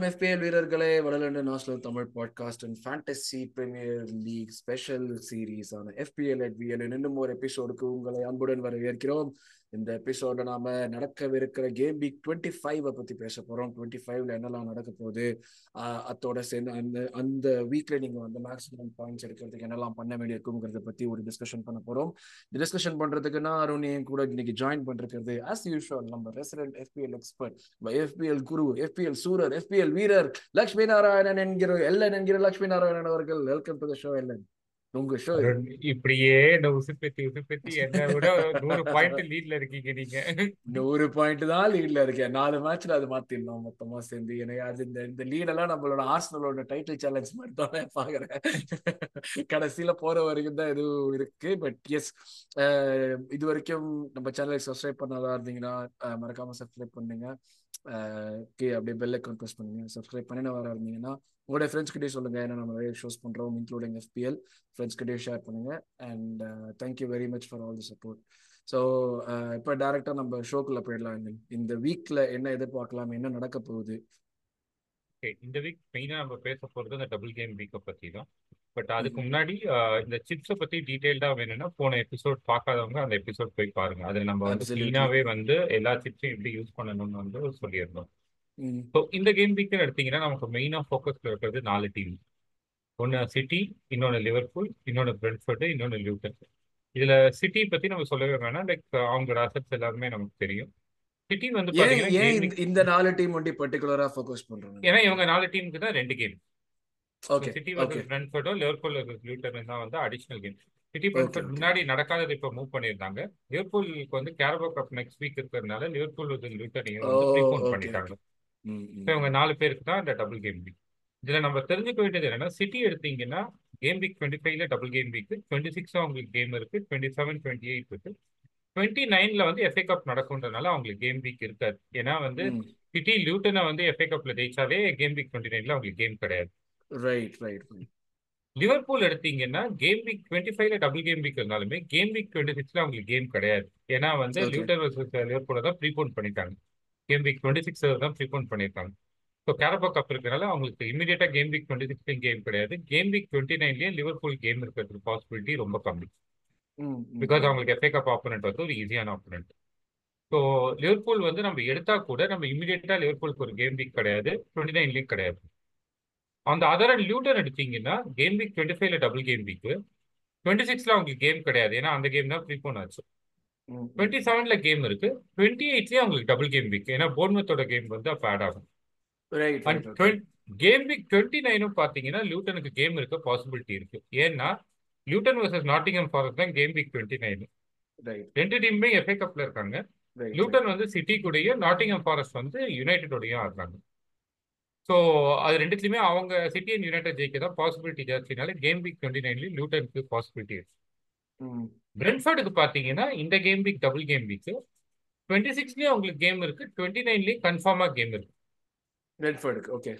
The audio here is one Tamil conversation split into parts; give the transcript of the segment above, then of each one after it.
வணக்கம் எஃபிஎல் வீரர்களே. வடலண்டன் national Tamil podcast and fantasy premier league special series ஆன எஃபிஎல் எட்விஎல் இன்னும் ஒரு எபிசோடுக்கு உங்களை அன்புடன் வரவேற்கிறோம். இந்த எபிசோட நாம நடக்கவிருக்கிற கேம் வீக் டுவெண்ட்டி ஃபைவ் பத்தி பேச போறோம். டுவெண்ட்டி ஃபைவ்ல என்னெல்லாம் நடக்க போகுது? அத்தோட சேர்ந்து அந்த அந்த வீக்ல நீங்க வந்து மேக்ஸிமம் பாயிண்ட்ஸ் எடுக்கிறதுக்கு என்னெல்லாம் பண்ண வேண்டியிருக்குங்கிறத பத்தி ஒரு டிஸ்கஷன் பண்ண போறோம். இந்த டிஸ்கஷன் பண்றதுக்கு நான் அருண் என் கூட இன்னைக்கு ஜாயின் பண்றது ஆஸ் யூஷுவல் நம்ம resident FPL expert FPL guru FPL சூரர் FPL வீரர் லக்ஷ்மி நாராயணன் என்கிற எல்லன் என்கிற லக்ஷ்மி நாராயணன் அவர்கள். Welcome to the show Ellan உங்க ஷோ இப்படியே இந்த உசுப்பேத்தி உசுப்பேத்தி என்ன விட நூறு பாயிண்ட் லீட்ல இருக்கீங்க நீங்க. நூறு பாயிண்ட் தான் லீட்ல இருக்கேன். நாலு மேட்ச்ல அது மாத்திடணும். மொத்தமா சேர்ந்து எனக்கு அது இந்த இந்த லீடெல்லாம் நம்மளோட ஆர்சனலோட டைட்டில் சேலஞ்ச் மாதிரி தான் பாக்குறேன் கடைசியில போற வரைக்கும் தான் எதுவும் இருக்கு. பட் எஸ் இது வரைக்கும் நம்ம சேனலை சப்ஸ்கிரைப் பண்ணாதா இருந்தீங்கன்னா மறக்காம சப்ஸ்கிரைப் பண்ணுங்க. அப்படியே பெல்லை ஐக்கான் ப்ரெஸ் பண்ணுங்க. சப்ஸ்கிரைப் பண்ணி வர இருந்தீங்கன்னா உங்களோட ஃப்ரெண்ட்ஸ் கிட்டே சொல்லுங்க. ஏன்னா நம்ம நிறைய ஷோஸ் பண்றோம் இன்க்ளூடிங் எஃபிஎல் ஃப்ரெண்ட்ஸ் கிட்டே ஷேர் பண்ணுங்க. And thank you very much for all the support so இப்போ டேரக்டா நம்ம ஷோக்குள்ள போயிடலாம் இந்த வீக்ல என்ன எதிர்பார்க்கலாம் என்ன நடக்க போகுது? இந்த வீக் மெயினாக நம்ம பேச போறது அந்த டபுள் கேம் வீக்கை பற்றி தான் பட் அதுக்கு முன்னாடி இந்த சிப்ஸ பத்தி டீட்டெயில்டா வேணும்னா போன எபிசோட் பார்க்காதவங்க அந்த எபிசோட் போய் பாருங்க. அதுல நம்ம வந்து கிளீனாவே வந்து எல்லா சிப்ஸையும் எப்படி யூஸ் பண்ணணும்னு வந்து சொல்லியிருந்தோம். ஸோ இந்த கேம் வீக்கில் எடுத்தீங்கன்னா நமக்கு மெயினா ஃபோக்கஸ்ல இருக்கிறது நாலு டீம் ஒன்னு சிட்டி இன்னொன்னு லிவர்பூல் இன்னொன்னு பிரெட்ஃபர்டு இன்னொன்னு லியூட்டன் இதுல சிட்டி பத்தி நம்ம சொல்லவே வேணாம். லைக் அவங்களோட அசட்ஸ் எல்லாருமே நமக்கு தெரியும். சிட்டி வந்து பாத்தீங்கன்னா இந்த நாலு டீம் வந்து பர்టిక్యులரா ஃபோக்கஸ் பண்றாங்க? ஏன்னா இவங்க நாலு டீமுக்கு தான் ரெண்டு கேம் ஓகே சிட்டி வர்சஸ் பிரெட்ஃபோர்டோ லிவர்பூல் வர்சஸ் லியூட்டன் தான் வந்து அடிஷனல் கேம் சிட்டி பிரெட்ஃபோர்ட் முன்னாடி நடக்காதது இப்ப மூவ் பண்ணிருந்தாங்க லிவர்பூலுக்கு வந்து கேரபோ கப் நெக்ஸ்ட் வீக் இருக்கிறதுனால லிவர்பூல் வர்சஸ் லியூட்டனையும் வந்து ப்ரீபோன் பண்ணிட்டாங்க. இவங்க நாலு பேருக்கு தான் இந்த டபுள் கேம் வீக் இதுல நம்ம தெரிஞ்சுக்க வேண்டியது என்னன்னா சிட்டி எடுத்தீங்கன்னா கேம் வீக் டுவெண்ட்டி ஃபைவ்ல டபுள் கேம் வீக் டுவெண்ட்டி சிக்ஸும் அவங்களுக்கு கேம் இருக்கு டுவெண்ட்டி செவன் டுவெண்ட்டி எயிட் இருக்கு. டுவெண்ட்டி நைன்ல வந்து எஃப்ஏ கப் நடக்கும்ன்றனால அவங்களுக்கு கேம் வீக் இருக்காது. ஏன்னா வந்து சிட்டி லியூட்டனை வந்து எஃப்ஏ கப்ல ஜெயிச்சாலே கேம் வீக் டுவெண்ட்டி நைன்ல அவங்களுக்கு கேம் கிடையாது. ரைட் ரைட் லிவர்பூல் எடுத்தீங்கன்னா கேம் வீக் டுவெண்ட்டி ஃபைவ்ல டபுள் கேம் வீக் இருந்தாலுமே கேம் வீக் டுவெண்ட்டி சிக்ஸ்ல அவங்களுக்கு கேம் கிடையாது. ஏன்னா வந்து லியூட்டர் வர்சஸ் லிவர்பூல தான் ப்ரீபோன் பண்ணிட்டாங்க. கேம் வீக் டுவெண்ட்டி சிக்ஸ் தான் ப்ரீபோன் பண்ணியிருக்காங்க ஸோ கேரபோ கப் இருக்கிறனால அவங்களுக்கு இமீடியட்டா கேம் வீக் டுவெண்ட்டி சிக்ஸ்லையும் கேம் கிடையாது. கேம் வீக் டுவெண்ட்டி நைன்லயும் லிவர்பூல் கேம் இருக்கிறது பாசிபிலிட்டி ரொம்ப கம்மி. பிகாஸ் அவங்களுக்கு எஃப்ஏ கப் ஆப்போனண்ட் வந்து ஒரு ஈஸியான ஆப்போனண்ட் ஸோ லிவர்பூல் வந்து நம்ம எடுத்தா கூட நம்ம இமீடியட்டா லிவர்பூலுக்கு ஒரு கேம் வீக் கிடையாது. டுவெண்ட்டி நைன்லயும் கிடையாது. அந்த அதர் லியூட்டன் எடுத்தீங்கன்னா கேம் வீக் டுவெண்ட்டி ஃபைவ்ல டபுள் கேம் வீக் டுவெண்ட்டி சிக்ஸ்ல அவங்களுக்கு கேம் கிடையாது. ஏன்னா அந்த கேம் தான் ப்ரீபோன் ஆச்சு. டுவெண்ட்டி செவன்ல கேம் இருக்கு. டுவெண்ட்டி எயிட்லயே அவங்களுக்கு டபுள் கேம் வீக் ஏன்னா போர்ன்மத்தோட கேம் வந்து அப்போ ஆட் ஆகும். கேம் வீக் டுவெண்ட்டி நைனும் பாத்தீங்கன்னா லியூட்டனுக்கு கேம் இருக்க பாசிபிலிட்டி இருக்கு. ஏன்னா லியூட்டன் வர்சஸ் நாட்டிங்ஹாம் ஃபாரஸ்ட் தான் கேம் வீக் டுவெண்ட்டி நைன் ரெண்டு டீமுமே எஃப்ஏ கப்ல இருக்காங்க. லியூட்டன் வந்து சிட்டி கூடயும் நாட்டிங்ஹாம் ஃபாரஸ்ட் வந்து யுனைடெடோடையும் ஆடுறாங்க. ஸோ அது ரெண்டுத்துலையுமே அவங்க சிட்டி அண்ட் யுனைடெட் ஜெயிக்க தான் பாசிபிலிட்டி ஜாஸ்தினால கேம் வீக் டுவெண்ட்டி நைன்லயும் லியூட்டனுக்கு பாசிபிலிட்டி இருக்கு. பிரென்ஃபர்டுக்கு பார்த்தீங்கன்னா இந்த game week double game week twenty சிக்ஸ்லயும் அவங்களுக்கு கேம் இருக்கு. டுவெண்ட்டி நைன்லயும் கன்ஃபார்மா கேம் இருக்கு. பிரென்ஃபர்டுக்கு ஓகே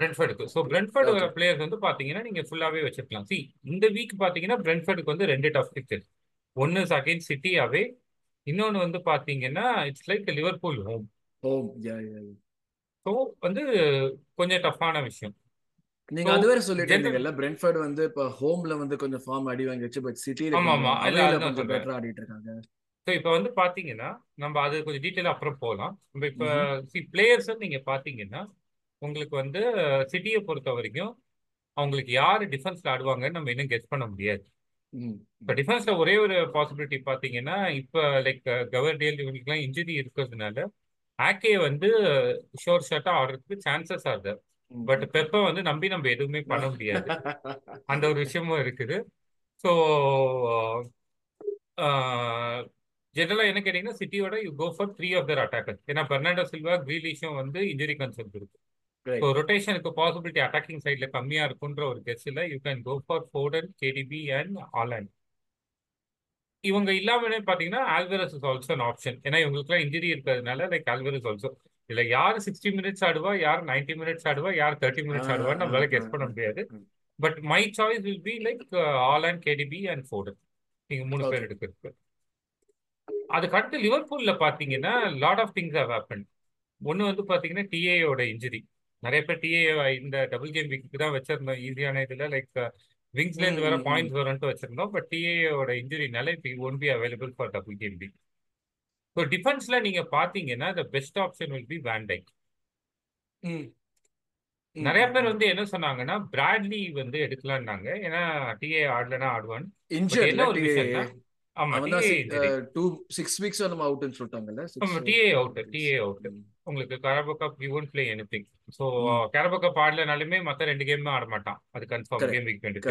பிரென்ஃபர்டுக்கு ஸோ பிரென்ஃபர்டு பிளேயர்ஸ் வந்து பாத்தீங்கன்னா நீங்க ஃபுல்லாவே வச்சிருக்கலாம். சி இந்த வீக் பாத்தீங்கன்னா பிரென்ஃபர்டுக்கு வந்து ரெண்டு டஃப் பிக்சர்ஸ் ஒன்னு அகைன் சிட்டி அவே இன்னொன்னு வந்து பாத்தீங்கன்னா it's like Liverpool home home so வந்து கொஞ்சம் டஃப்பான விஷயம். நீங்க அது வேற சொல்லிட்டு இருந்தீங்கல்ல பிரென்ஃபர்ட் வந்து இப்ப ஹோம்ல வந்து கொஞ்சம் ஃபார்ம் அடி வாங்கிச்சு பட் சிட்டில ஆமா ஆமா கொஞ்சம் பெட்டரா ஆடிட்டு இருக்காங்க. ஸோ இப்போ வந்து பாத்தீங்கன்னா நம்ம அது கொஞ்சம் டீட்டெயிலா அப்புறம் போகலாம் நம்ம இப்போ சி பிளேயர்ஸ் நீங்க பாத்தீங்கன்னா உங்களுக்கு வந்து சிட்டியை பொறுத்த வரைக்கும் அவங்களுக்கு யார் டிஃபென்ஸ்ல ஆடுவாங்கன்னு நம்ம இன்னும் கெஸ் பண்ண முடியாது. இப்போ டிஃபென்ஸ்ல ஒரே ஒரு பாசிபிலிட்டி பாத்தீங்கன்னா இப்போ லைக் கவர்டியல் இவங்களுக்குலாம் இன்ஜுரி இருக்கிறதுனால ஆக்கே வந்து ஷோர் ஷாட்டா ஆடுறதுக்கு சான்சஸ் ஆகுது பட் பெப்ப வந்து நம்பி நம்ம எதுவுமே பண்ண முடியாது. அந்த ஒரு விஷயமும் இருக்குது. ஸோ ஜெனரலா என்ன கேட்டீங்கன்னா சிட்டியோட you go for three of their attacker ஏன்னா பெர்னாண்டோ சில்வா கிரீலிஷும் வந்து இன்ஜுரி கன்சர்ன் இருக்கு. ஸோ ரொட்டேஷனுக்கு பாசிபிலிட்டி அட்டாக்கிங் சைட்ல கம்மியா இருக்குன்ற ஒரு கெஸ்ட்ல you can go for Foden KDB and Haaland இவங்க இல்லாமலே பாத்தீங்கன்னா Alvarez is also an option ஏன்னா இவங்களுக்குலாம் இன்ஜுரி இருக்கிறதுனால லைக் ஆல்வரஸ் ஆல்சோ இதுல யார் சிக்ஸ்டி மினிட்ஸ் ஆடுவா யார் நைன்டி மினிட்ஸ் ஆடுவா யார் தேர்ட்டி மினிட்ஸ் ஆடுவான்னு நம்மளால கெஸ் பண்ண முடியாது. But my choice will be like all and KDB and Foden நீங்க மூணு பேர் எடுக்கிறது அதுக்கு அடுத்து லிவர்பூல்ல பாத்தீங்கன்னா lot of things have happen ஒன்னு வந்து பாத்தீங்கன்னா டிஏயோட இன்ஜுரி நிறைய பேர் டிஏ இந்த டபுள் கேம் வீக்கு தான் வச்சிருந்தோம். ஈஸியான இதுல லைக் விங்ஸ்ல இருந்து ம். பாயிண்ட்ஸ் வரும்னு வச்சிருந்தோம். பட் டிஏயோட இன்ஜுரினால இப்போ won't be available for double game week so டிஃபென்ஸ்ல நீங்க பாத்தீங்கன்னா the best option will be Van Dijk நிறைய பேர். வந்து என்ன சொன்னாங்கன்னா பிராட்லி வந்து எடுக்கலாம்னாங்க ஏன்னா டிஏ ஆடலனா ஆடுவான். என்ன ஒரு டிஏ விஷயம்னா ஆமா டூ சிக்ஸ் வீக்ஸ் நம்ம அவுட்னு சொல்லிட்டாங்கல்ல? டிஏ அவுட் டிஏ அவுட் உங்களுக்கு Carabao cup you won't play anything so hmm. Carabao cup ஆடலனாலுமே மற்ற ரெண்டு கேமும் ஆட மாட்டான் அது confirm game week twenty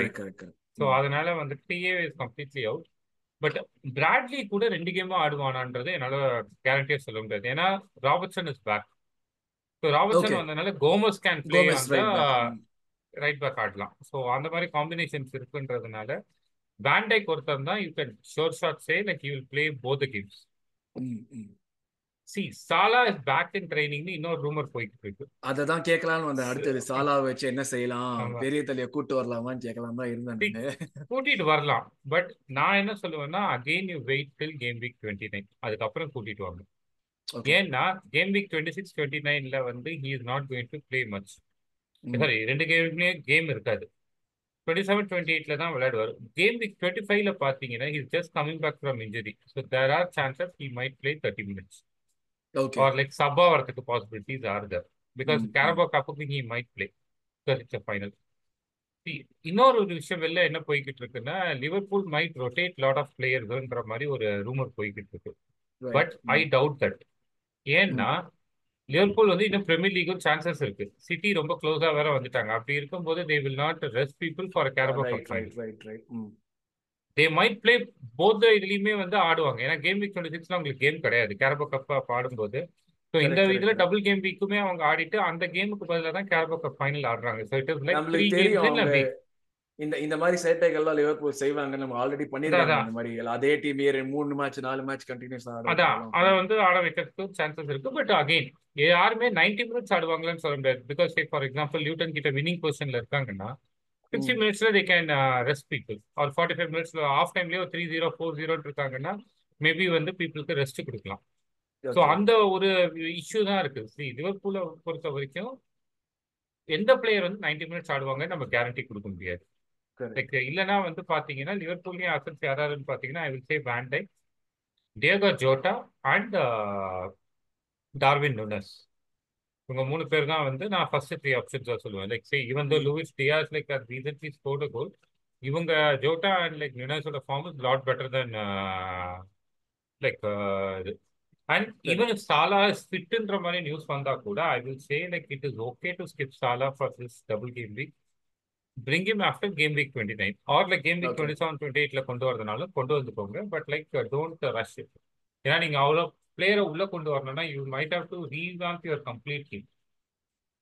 so அதனால வந்து TA is completely out but Bradley கூட ரெண்டு கேமும் ஆடுவானான்றது என்னால கேரண்டியா சொல்ல முடியாது. ஏன்னா Robertson is back so Robertson வந்தனால Gomez can play right back ஆடலாம். ஸோ அந்த மாதிரி காம்பினேஷன்ஸ் இருக்குன்றதுனால வேண்டைக் ஒருத்தர் தான். You can sure shot say like you will play both games see Salah is back in ட்ரைனிங்னு இன்னொரு ரூமர் போயிட்டு இருக்கு. அதை தான் கேட்கலாம்னு வந்தேன். அடுத்தது சாலா வச்சு என்ன செய்யலாம்? பெரிய தலையை கூட்டு வரலாமான்னு கேட்கலாம் தான் இருந்தேன் கூட்டிட்டு வரலாம். பட் நான் என்ன சொல்லுவேன்னா again you wait till game week twenty nine அதுக்கப்புறம் கூட்டிட்டு ஓகே ஏன்னா game week twenty six twenty நைன்ல வந்து he is not going to play much sorry ரெண்டு கேம்லயே கேம் இருக்காது. டுவெண்ட்டி செவன் டுவெண்ட்டி எயிட்ல தான் விளையாடுவார். கேம் வீக் டுவெண்ட்டி ஃபைவ்ல பார்த்தீங்கன்னா is just coming back from injury so there are chances he might play thirty minutes okay or like சப்பா வரதுக்கு பாசிபிலிட்டிஸ் ஆர் தர் பிகாஸ் ம் ம் கேரபா கப்புக்கு he might play it's final இன்னொரு ஒரு விஷயம் வெளில என்ன போய்கிட்டு இருக்குன்னா Liverpool might rotate lot of பிளேயர்ஸ்ன்ற மாதிரி ஒரு ரூமர் போய்கிட்டு இருக்கு. பட் ஐ டவுட் தட் ஏன்னா லிவர்பூல் வந்து இன்னும் பிரீமியர் லீக்கும் சான்சஸ் இருக்கு. சிட்டி ரொம்ப க்ளோஸா வேற வந்துட்டாங்க. அப்படி இருக்கும்போது they will not rest people for Carabao they might play both இதுலயுமே வந்து ஆடுவாங்க. ஏன்னா கேம் வீக் டுவெண்ட்டி சிக்ஸ்ல அவங்களுக்கு கேம் கிடையாது. கேரபோ கப் ஆடும்போது ஸோ இந்த இதுல டபுள் கேம் வீக்குமே அவங்க ஆடிட்டு அந்த கேமுக்கு பதிலாக தான் கேரபோ கப் ஃபைனல் ஆடுறாங்க. So it is like three games இந்த இந்த மாதிரி சேட்டைகள்லாம் லிவர்பூல் செய்வாங்க நம்ம ஆல்ரெடி பண்ணிருக்காங்க இந்த மாதிரி. அதே டீம் மூணு மேட்ச் நாலு மேட்ச் கண்டினியூஸ் அதான் அதை வந்து ஆட வைக்கிறதுக்கு சான்சஸ் இருக்கு. பட் அகைன் யாருமே நைன்டி மினிட்ஸ் ஆடுவாங்களான்னு சொல்ல முடியாது. பிகாஸ் ஃபார் எக்ஸாம்பிள் நியூட்டன் கிட்ட வினிங் பொசிஷன்ல இருக்காங்கன்னா சிக்ஸ்டி மினிட்ஸ்ல தே கேன் ரெஸ்ட் பீப்புள் ஒரு ஃபார்ட்டி ஃபைவ் மினிட்ஸ்ல ஆஃப் டைம்லயே ஒரு த்ரீ ஜீரோ ஃபோர் ஜீரோ இருக்காங்கன்னா மேபி வந்து பீப்புளுக்கு ரெஸ்ட் கொடுக்கலாம். ஸோ அந்த ஒரு இஷ்யூ தான் இருக்கு. சி லிவர்பூலை பொறுத்த வரைக்கும் எந்த பிளேயர் வந்து நைன்டி மினிட்ஸ் ஆடுவாங்க நம்ம கேரண்டி கொடுக்க முடியாது. லைக் இல்லைன்னா வந்து பாத்தீங்கன்னா லிவர்பூல்லையும் அசன்ஸ் யாராருன்னு பாத்தீங்கன்னா I will say Van Dijk Diogo Jota and Darwin Nunez இவங்க மூணு பேர் தான் வந்து நான் ஃபர்ஸ்ட் த்ரீ ஆப்ஷன்ஸாக சொல்லுவேன். Like say even though Luis Diaz like or recently scored goal இவங்க Jota and like நுனஸோட form is lot better then like இது. அண்ட் ஈவன் சாலா ஃபிட்ன்ற மாதிரி நியூஸ் வந்தா கூட I will say like it is okay to skip Salah for this double game week bring him after game week twenty nine or like game week twenty seven twenty எயிட்ல கொண்டு வரதுனாலும் கொண்டு வந்துக்கோங்க. பட் லைக் டோன்ட் ரஷ் ஏன்னா நீங்க அவ்வளோ பிளேயரை உள்ள கொண்டு வரணும்னா you might have to revamp your complete team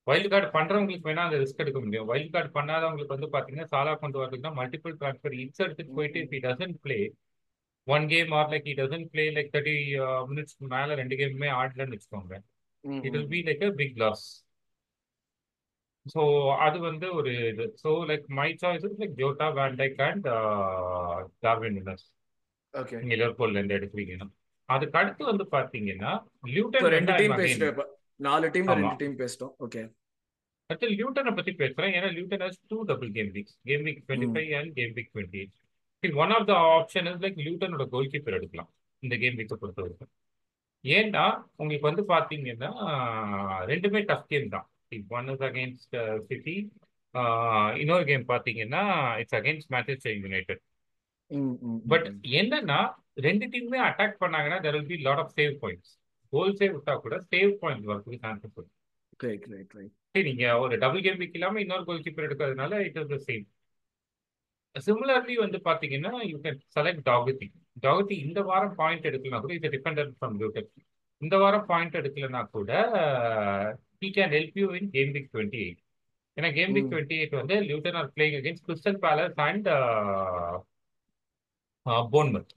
wild card பண்றவங்களுக்கு வேணா அந்த ரிஸ்க் எடுக்க முடியும். வைல்ட் கார்டு பண்ணாதவங்களுக்கு வந்து பாத்தீங்கன்னா சாலா கொண்டு வரதுக்குன்னா மல்டிபிள் ட்ரான்ஸ்ஃபர் இன்ஸ் எடுத்துட்டு போயிட்டு if he doesn't play one game or like he doesn't play like thirty minutes மேல ரெண்டு கேமுமே ஆடலன்னு வச்சுக்கோங்க. It will be like a big loss so அது வந்து ஒரு இது. So like my choice like Jota Van Dijk and Darwin okay நீங்க லிவர்பூல்ல இருந்து எடுக்கிறீங்கன்னா அதுக்கு அடுத்து வந்து பாத்தீங்கன்னா லியூட்டன் ரெண்டு டீம் பேசிட்டோம் நாலு ஆமா. ரெண்டு டீம் பேசிட்டோம். ஓகே அடுத்து லியூட்டனை பத்தி பேசுறேன். ஏன்னா Luton has two double game weeks game week twenty five and game week twenty eight one of the option is like லியூட்டனோட goalkeeper எடுக்கலாம். இந்த கேம் வீக்கை பொறுத்த வரைக்கும் ஏன்னா உங்களுக்கு வந்து பாத்தீங்கன்னா ரெண்டுமே டஃப் கேம் தான். ஒன் இஸ் அகேன்ஸ்ட் சிட்டி இன்னொரு கேம் பாத்தீங்கன்னா it's against Manchester United but என்னன்னா ரெண்டு டீமுமே அட்டாக் பண்ணாங்கன்னா there will be lot of save points goal save விட்டா கூட சேவ் பாயிண்ட் வரதுக்கு சான்சஸ் இருக்கு ரைட் ரைட் ரைட் சரி நீங்க ஒரு டபுள் கேம் வீக் இல்லாம இன்னொரு கோல் கீப்பர் எடுக்கிறதுனால it is the same similarly வந்து பாத்தீங்கன்னா யூ கேன் செலக்ட் டாகத்தி டாகத்தி இந்த வாரம் பாயிண்ட் எடுக்கலனா கூட இது டிபெண்டன்ட் ஃப்ரம் லியூட்டன் இந்த வாரம் பாயிண்ட் எடுக்கலனா கூட he can help you in game week twenty eight ஏன்னா கேம் வீக் டுவெண்ட்டி எயிட் வந்து Luton are playing against Crystal Palace and Bournemouth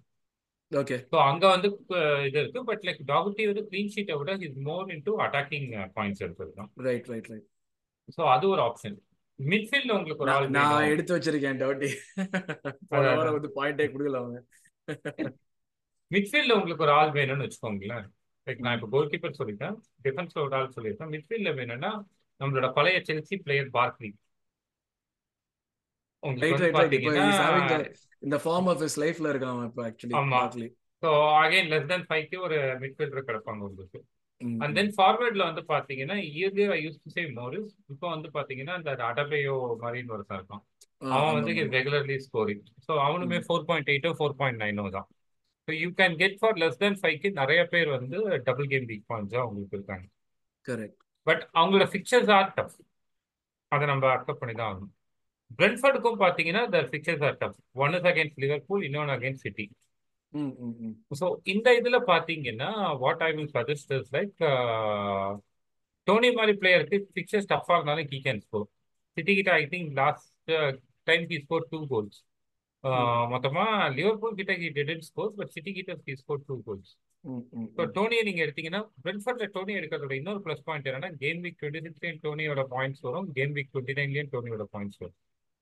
okay so அங்க வந்து இது இருக்கு. பட் லைக் டாகட்டி வந்து க்ளீன் ஷீட்டை விட is more into attacking points தான். ரைட் ரைட் ரைட் ஸோ அது ஒரு ஆப்ஷன் மிட்ஃபீல்ட்ல உங்களுக்கு ஒரு ஆள் நான் எடுத்து வச்சிருக்கேன் அதான் வந்து பாயிண்டே கொடுக்கல அவங்க. மிட்ஃபீல்ட்ல உங்களுக்கு ஒரு ஆள் வேணும்னு வச்சுக்கோங்களேன். லைக் நான் இப்போ கோல் கீப்பர் சொல்லிட்டேன். டிஃபென்ஸ்ல ஒரு ஆள் சொல்லியிருக்கேன். மிட்ஃபீல்ட்ல வேணும்னா நம்மளோட பழைய செல்சி பிளேயர் பார்க்லி உங்களுக்கு இஸ் இந்த ஃபார்ம் ஆஃப் ஹிஸ் லைஃப்ல இருக்கான் இப்போ ஆக்சுவலி ஆமா. Barkley so again less then ஃபைவ்க்கு ஒரு மிட்ஃபீல்டர் கிடப்பாங்க உங்களுக்கு. அண்ட் தென் ஃபார்வர்ட்ல வந்து பாத்தீங்கன்னா earlier I use to say Morris இப்போ வந்து பாத்தீங்கன்னா இந்த அடபேயோ மரின் ஒருத்தன் இருக்கான். ஆ அவன் வந்து ரெகுலர்லி ஸ்கோரிங் ஸோ அவனுமே ஃபோர் பாயிண்ட் எயிட்டோ ஃபோர் பாயிண்ட் நைனோ தான். So you can get for less then ஃபைவ்க்கு நிறைய பேர் வந்து டபுள் கேம் வீக் பாயிண்ட்ஸாக அவங்களுக்கு இருக்காங்க. கரெக்ட் பட் அவங்களோட ஃபிக்சர்ஸ் ஆர் டஃப் அதை நம்ம அக்செப்ட் பண்ணி தான் ஆகணும். பிரென்ஃபர்டுக்கும் பார்த்தீங்கன்னா the fixtures are tough one is against Liverpool இன்னொன்று அகேன்ஸ்ட் சிட்டி ஸோ இந்த இதில் பார்த்தீங்கன்னா what I will suggest is like Toney மாதிரி பிளேயருக்கு ஃபிக்சர்ஸ் டஃப்பாக இருந்தாலும் கீ கேன் ஸ்கோர் சிட்டி கிட்ட I think last time he score two goals hmm. மொத்தமாக லிவர்பூல் கிட்ட he didn't score but City கிட்ட he score two goals so டோனியை நீங்கள் எடுத்தீங்கன்னா பிரென்ஃபர்ட்ல டோனி எடுக்கிறதோட இன்னொரு ப்ளஸ் பாயிண்ட் என்னன்னா கேம் வீக் டுவெண்ட்டி சிக்ஸ்லேயும் டோனியோட பாயிண்ட்ஸ் வரும் கேம் வீக் டுவெண்ட்டி நைன்லேயும் டோனியோட பாயிண்ட்ஸ் வரும்.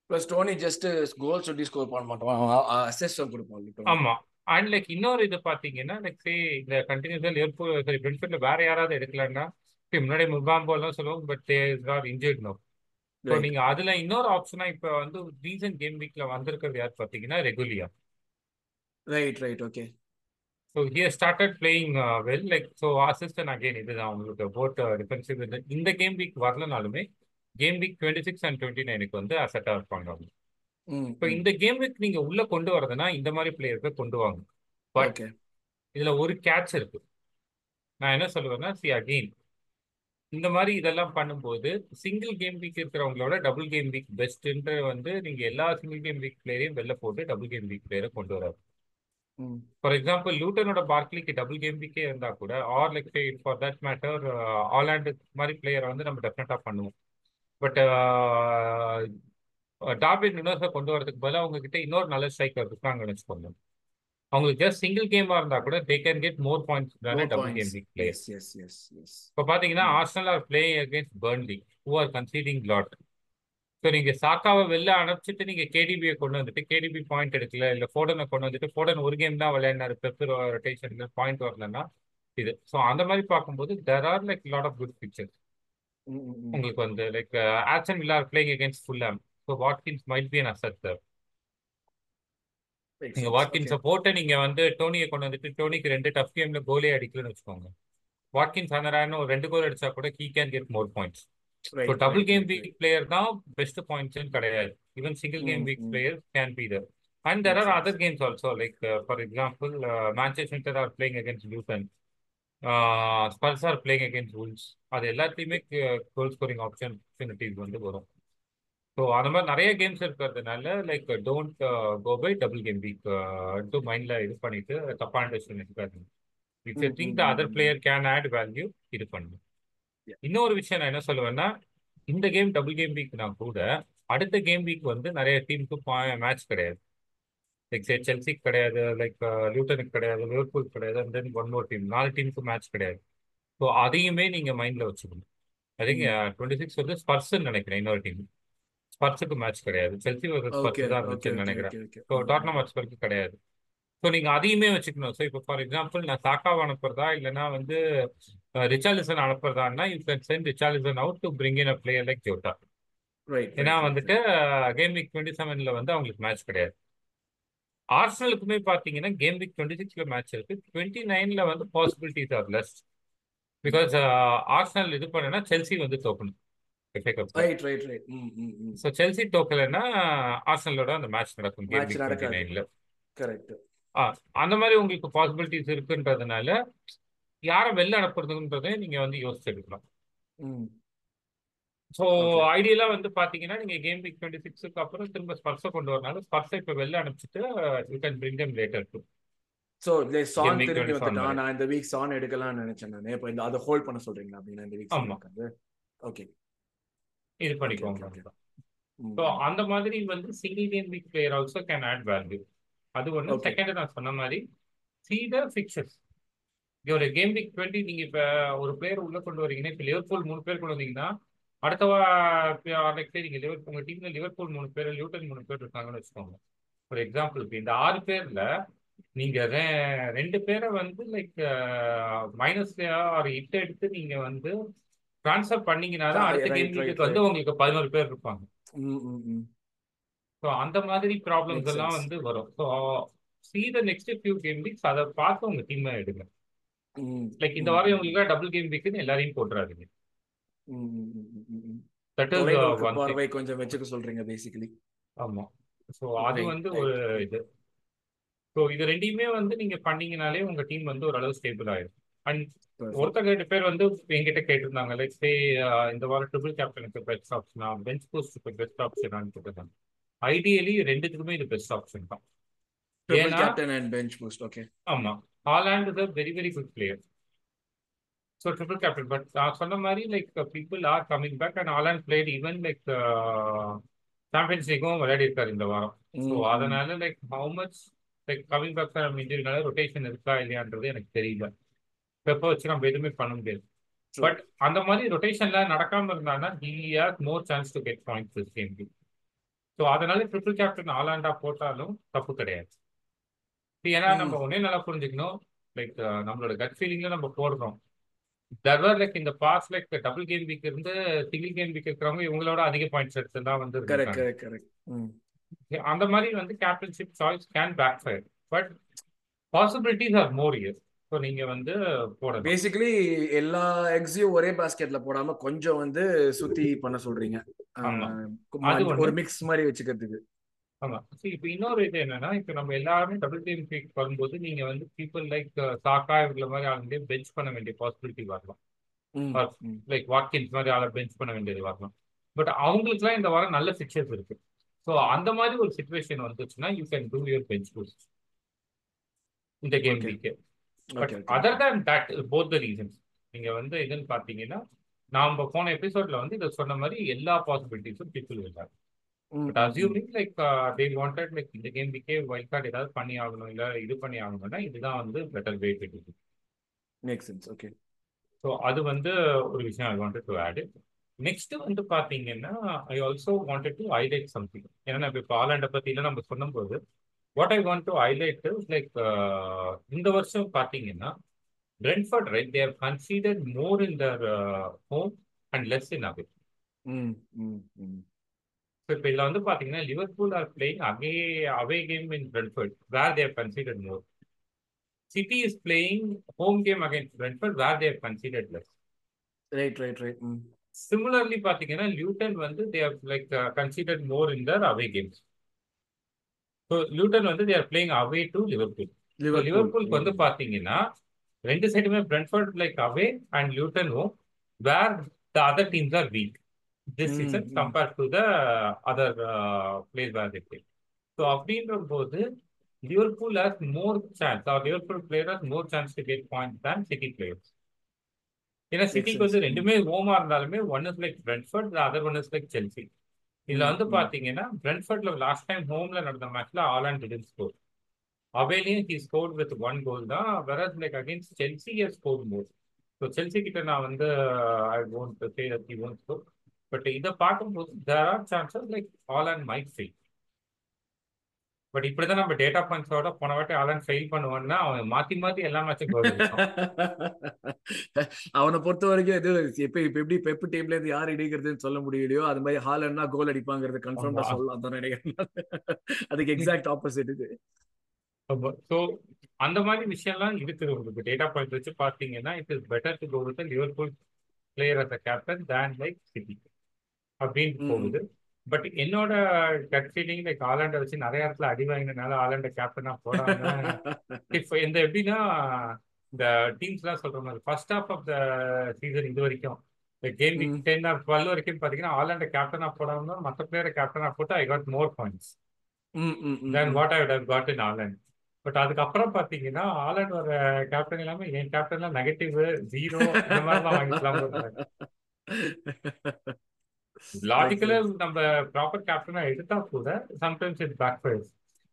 ப்ளஸ் டோனி ஜஸ்ட் கோல் சொல்லி ஸ்கோர் பண்ண மாட்டான். அசிஸ்ட் கொடுப்பான் ஆமா. அண்ட் லைக் இன்னொரு இது பாத்தீங்கன்னா லைக் சே இந்த கண்டினியூஸா லிவர்பூல் சரி பிரென்ஃபர்ட்ல வேற யாராவது எடுக்கலன்னா முன்னாடி முகாம்போ எல்லாம் சொல்லுவாங்க but there are injured no so நீங்க அதுல இன்னொரு ஆப்ஷனா இப்ப வந்து ரீசன்ட் கேம் வீக்ல வந்திருக்கிறது யார் பாத்தீங்கன்னா ரெகுலியா right right okay so here started playing well like so assistant again இதுதான் உங்களுக்கு போட் டிஃபென்சிவ் இந்த game week வரலனாலுமே game week twenty six and twenty நைனுக்கு வந்து அசெட்டா இருப்பாங்க இப்போ இந்த கேம் வீக் நீங்க உள்ள கொண்டு வரதுன்னா இந்த மாதிரி பிளேயர்ஸை கொண்டு வாங்க. பட் இதுல ஒரு கேட்ச் இருக்கு. நான் என்ன சொல்லுவேன்னா சி அகெயின் இந்த மாதிரி இதெல்லாம் பண்ணும்போது சிங்கிள் கேம் வீக் இருக்கிறவங்களோட டபுள் கேம் வீக் பெஸ்ட்ன்ற வந்து நீங்க எல்லா சிங்கிள் கேம் வீக் பிளேயரையும் வெளில போட்டு டபுள் கேம் வீக் பிளேயரை கொண்டு வராது. ஃபார் எக்ஸாம்பிள் லூட்டனோட பார்க்லிக்கு டபுள் கேம் வீக்கே இருந்தா கூட or like for that matter Haaland மாதிரி பிளேயரை வந்து நம்ம டெஃபினட்டா பண்ணுவோம். பட் டாபிக் நினோஸை கொண்டு வரதுக்கு பதிலாக அவங்க கிட்ட இன்னொரு நல்ல ஸ்ட்ரைக்கர் இருக்காங்கன்னு வச்சுக்கோங்க அவங்களுக்கு ஜஸ்ட் சிங்கிள் கேமா இருந்தா கூட they can get more points தானே double game week player yes yes yes இப்போ பார்த்தீங்கன்னா Arsenal are playing against Burnley who are conceding lot so நீங்க சாக்காவை வெளில அனுப்பிச்சிட்டு நீங்க கேடிபியை கொண்டு வந்துட்டு கேடிபி பாயிண்ட் எடுக்கல இல்ல ஃபோடனை கொண்டு வந்துட்டு ஃபோடன் ஒரு கேம் தான் விளையாடினாரு பெப்பர் ரொட்டேஷன்ல பாயிண்ட் வரலன்னா இது. ஸோ அந்த மாதிரி பார்க்கும்போது there are like lot of good fixtures உங்களுக்கு வந்து like action Villa playing against Fulham so Watkins might be an asset sir நீங்க வாட்கின்ஸை போட்டு நீங்க வந்து டோனியை கொண்டு வந்துட்டு டோனிக்கு ரெண்டு டஃப் கேம்ல கோலே அடிக்கலன்னு வச்சுக்கோங்க. வாட்கின்ஸ் அந்த ஒரு ரெண்டு கோல் அடிச்சா கூட he can get more points so double game week player தான் பெஸ்ட் பாயிண்ட்ஸ் கிடையாது. Even single game week player can be there and there are other games also like for example Manchester are playing against Luton Spurs are playing against Wolves அது எல்லாத்தையுமே கோல் ஸ்கோரிங் ஆப்பர்ச்சுனிட்டிஸ் வந்து வரும். ஸோ அந்த மாதிரி நிறைய கேம்ஸ் இருக்கிறதுனால like don't go by double game week to மைண்டில் இது பண்ணிட்டு தப்பான டெசிஷன் எடுக்காது if you think the other player can add value இது Yeah. இன்னொரு விஷயம் நான் என்ன சொல்லுவேன்னா இந்த கேம் டபுள் கேம் வீக்னா கூட அடுத்த கேம் வீக் வந்து நிறைய டீமுக்கு மேட்ச் கிடையாது. லைக் செல்சிக்கு கிடையாது லைக் லூட்டனுக்கு கிடையாது லிவர்பூல் கிடையாது and then one more team நாலு டீமுக்கு மேட்ச் கிடையாது. ஸோ அதையுமே நீங்க மைண்ட்ல வச்சுக்கணும். ஐ திங்க் டுவெண்ட்டி சிக்ஸ் வந்து ஸ்பர்ஸ்ன்னு நினைக்கிறேன் இன்னொரு டீம் ஸ்பர்ஸுக்கு மேட்ச் கிடையாது. செல்சி ஓகே ஸ்பர்ஸ் தான் இருந்துச்சுன்னு நினைக்கிறேன். ஸோ ம். டாட்னம் ம் ஹாட்ஸ்பர்க்கு கிடையாது. ஸோ நீங்க அதையுமே வச்சுக்கணும். ஸோ இப்போ ஃபார் எக்ஸாம்பிள் நான் சாக்காவை அனுப்புறதா இல்லைன்னா வந்து Richarlison அனுப்புறதான்னா you can send Richarlison out to bring in a player like Jota ஏன்னா வந்துட்டு கேம் வீக் டுவெண்ட்டி செவன்ல வந்து அவங்களுக்கு மேட்ச் கிடையாது. ஆர்சனலுக்குமே பார்த்தீங்கன்னா கேம் வீக் டுவெண்ட்டி சிக்ஸ்ல மேட்ச் இருக்கு. டுவெண்ட்டி நைன்ல வந்து possibilities are less because Arsenal இது பண்ணனா செல்சி வந்து தோக்கணும் right right right so Chelsea தோக்கலைன்னா ஆர்சனலோட அந்த மேட்ச் நடக்கும் கேம் வீக் டுவெண்ட்டி நைன்ல கரெக்ட் அந்த மாதிரி உங்களுக்கு பாசிபிலிட்டிஸ் இருக்குன்றதுனால யாரை வெளில அனுப்புறதுன்றதை நீங்க வந்து யோசிச்சு எடுக்கலாம். ஸோ ஓகே ஐடியலா வந்து பாத்தீங்கன்னா நீங்க கேம் வீக் டுவெண்ட்டி சிக்ஸுக்கு அப்புறம் திரும்ப ஸ்பர்ஸை கொண்டு வரனால ஸ்பர்ஸை இப்போ வெளில அனுப்பிச்சிட்டு you can bring them later to so Son week திரும்பி வந்துட்டான் நான் இந்த வீக் சான் எடுக்கலாம்னு நினைச்சேன் நான். இப்போ இந்த அதை ஹோல்ட் பண்ண சொல்றீங்களா அப்படின்னா இந்த வீக் சான் ஆமா. இருக்காது ஓகே இது பண்ணிக்கோங்க ஸோ அந்த மாதிரி வந்து single game week player also can add value அது ஒன்று செகண்ட் நான் சொன்ன மாதிரி சி த ஃபிக்சர்ஸ் ஒரு கேம் வீக் டுவெண்ட்டி நீங்க இப்ப ஒரு பிளேயர் உள்ள கொண்டு வரீங்கன்னா இப்ப லிவர்பூல் மூணு பேர் கொண்டு வந்தீங்கன்னா அடுத்த வாரத்தை நீங்க லிவர் உங்க டீம்ல லிவர்பூல் மூணு பேர் லியூட்டன் மூணு பேர் இருக்காங்கன்னு வச்சுக்கோங்க. ஒரு எக்ஸாம்பிளுக்கு இந்த ஆறு பேர்ல நீங்க ரெண்டு பேரை வந்து லைக் மைனஸ்லயா ஒரு இட்டு எடுத்து நீங்க வந்து ட்ரான்ஸ்ஃபர் Ah, அடுத்த கேம் வந்து. உங்களுக்கு பதினோரு பேர் இருப்பாங்க. ஸோ அந்த மாதிரி ப்ராப்ளம்ஸ் எல்லாம். வந்து வரும். So see the next few game weeks அதை பார்த்து உங்க டீமை எடுங்க. லைக் இந்த வாரம் உங்களுக்கு டபுள் கேம் வீக்குன்னு எல்லாரையும் போட்டுறாதீங்க. பார்வை கொஞ்சம் வச்சுக்க சொல்றீங்க பேசிக்கலி ஆமா. ஸோ அது வந்து ஒரு இது. ஸோ இது ரெண்டையுமே வந்து நீங்க பண்ணீங்கனாலே உங்க டீம் வந்து ஓரளவு ஸ்டேபிள் ஆயிடும் அண்ட் ஒருத்தர் ரெண்டு பேர் வந்து என்கிட்ட கேட்டிருந்தாங்க லைக் சே இந்த வாரம் ட்ரிபிள் கேப்டனுக்கு பெஸ்ட் ஆப்ஷனா பெஞ்ச் போஸ்ட்டுக்கு பெஸ்ட் ஆப்ஷனான்னு கேட்டிருந்தாங்க. ஐடியலி ரெண்டுத்துக்குமே இது பெஸ்ட் ஆப்ஷன் தான். ஏன்னா ஆமா. Haaland is a very very good player so triple captain but நான் சொன்ன மாதிரி like people are coming back and Haaland played even like Champions லீக்கும் விளையாடி இருக்காரு இந்த வாரம். ஸோ அதனால like how much like coming back இன்ஜுரினால rotation இருக்கா இல்லையான்றது எனக்கு தெரியல. பெப்பை வச்சு நம்ம எதுவுமே பண்ண முடியாது. பட் அந்த மாதிரி ரொட்டேஷன்ல நடக்காம இருந்தாங்கன்னா he has more chance to get points this game so அதனால ட்ரிபிள் கேப்டன் ஆலாண்டா போட்டாலும் தப்பு கிடையாது. ஏன்னா நம்ம ஒன்னே நல்லா புரிஞ்சுக்கணும். லைக் நம்மளோட கட் ஃபீலிங்ல நம்ம போடுறோம். தர்வர் லைக் இந்த pass like double game week இருந்து சிங்கிள் கேம் வீக் இருக்கிறவங்க இவங்களோட அதிக பாயிண்ட்ஸ் எடுத்து தான் வந்து அந்த மாதிரி வந்து captaincy choice can backfire. But possibilities are more here so நீங்க வந்து போடலாம் பேசிக்கலி எல்லா எக்ஸையும் ஒரே பாஸ்கெட்ல போடாம கொஞ்சம் வந்து சுத்தி பண்ண சொல்றீங்க. ஒரு மிக்ஸ் மாதிரி வச்சுக்கிறதுக்கு. ஆமா. சரி இப்போ இன்னொரு இது என்னன்னா இப்போ நம்ம எல்லாருமே டபுள் கேம் வீக் வரும்போது நீங்க வந்து பீப்புள் லைக் சாக்கா இவங்கள மாதிரி ஆளுங்க பெஞ்ச் பண்ண வேண்டிய பாசிபிலிட்டி வரலாம். லைக் வாட்கின்ஸ் மாதிரி ஆளை பெஞ்ச் பண்ண வேண்டியது வரலாம். பட் அவங்களுக்குலாம் இந்த வாரம் நல்ல ஃபிக்சர்ஸ் இருக்கு. ஸோ அந்த மாதிரி ஒரு சுச்சுவேஷன் வந்துச்சுன்னா you can do your bench boost இந்த game week but other than that both the reasons நீங்க வந்து இதுன்னு பார்த்தீங்கன்னா நாம போன எபிசோட்ல வந்து இதை சொன்ன மாதிரி எல்லா பாசிபிலிட்டிஸும் பீப்புள் இருக்காங்க but assuming like they wanted like இந்த கேம் வீக்கே வைல்ட் கார்டு ஏதாவது பண்ணி ஆகணும் இல்லை இது பண்ணி ஆகணும்னா இதுதான் வந்து better way to make sense okay so அது வந்து ஒரு விஷயம் I wanted to add next வந்து பார்த்தீங்கன்னா I also wanted to highlight something ஏன்னா இப்போ இப்போ ஆலாண்டை பற்றிலாம் நம்ம சொன்னபோது what I want to highlight like இந்த வருஷம் பார்த்தீங்கன்னா Brentford right they're considered more in the home and less in away so இப்போ இதில் வந்து பார்த்தீங்கன்னா Liverpool are playing away away game in Brentford where they're considered more City is playing home game against Brentford where they're considered less right right right similarly பார்த்தீங்கன்னா லியூட்டன் வந்து they're like considered more in the away games so Luton வந்து they're playing away to Liverpool லிவர்பூலுக்கு வந்து பார்த்தீங்கன்னா ரெண்டு சைடுமே Brentford like away and Luton home where the other teams are weak season hmm compared to the other place where they play so அப்படின்ற போது Liverpool has more chance or Liverpool player has more chance to get point than City players ஏன்னா சிட்டிக்கு வந்து ரெண்டுமே ஹோமா இருந்தாலுமே one is like Brentford other one is like Chelsea இதுல வந்து பாத்தீங்கன்னா பிரென்ஃபர்ட்ல லாஸ்ட் டைம் ஹோம்ல நடந்த மேட்ச்ல Haaland didn't score அவேலையும் he score with one goal தான் versus like against Chelsea score more so Chelsea கிட்ட நான் வந்து I won't say that he won't score but இதை பார்க்கும்போது there are chances like Haaland might fail but இப்படிதான் நம்ம டேட்டா பாயிண்ட்ஸோட போன வாட்டி ஆலாண்ட் ஃபெயில் பண்ணுவான்னா அவன் மாத்தி மாத்தி எல்லா மேட்சும் அவனை பொறுத்த வரைக்கும் எது எப்ப இப்ப எப்படி பெப்பு டீம்ல இருந்து யார் இடிக்கிறதுன்னு சொல்ல முடியலையோ அது மாதிரி ஹாலன்னா கோல் அடிப்பாங்கிறது கன்ஃபார்ம்டா ஆமா. சொல்லலாம் தான். நினைக்கிறேன் அதுக்கு எக்ஸாக்ட் ஆப்போசிட் இது. ஸோ அந்த மாதிரி விஷயம்லாம் இருக்குது உங்களுக்கு டேட்டா பாயிண்ட் வச்சு பார்த்தீங்கன்னா it is better to go with Liverpool player as a captain than like City அப்படின்னு போகுது. பட் என்னோட கட் ஃபீலிங் லைக் ஆலாண்டை வச்சு நிறைய இடத்துல அடி வாங்கினதுனால ஆலாண்டை கேப்டனா போடாம இப்போ இந்த எப்படின்னா இந்த டீம்ஸ்லாம் சொல்ற மாதிரி first half of the season இது வரைக்கும் இந்த game week ten or twelve வரைக்கும் பார்த்தீங்கன்னா ஆலாண்டை கேப்டனா போடாம மற்ற பிளேயரை கேப்டனா போட்டு I got more points than what I have got in Haaland. But அதுக்கப்புறம் பார்த்தீங்கன்னா ஆலண்ட் வர கேப்டன் இல்லாம என் கேப்டன்லாம் நெகட்டிவ் ஜீரோ இந்த மாதிரிலாம் வாங்கிக்கலாம் லாஜிக்கலா நம்ம ப்ராப்பர் கேப்டனா எடுத்தா கூட சம்டைம்ஸ் இட் பேக் ஃபயர்ஸ்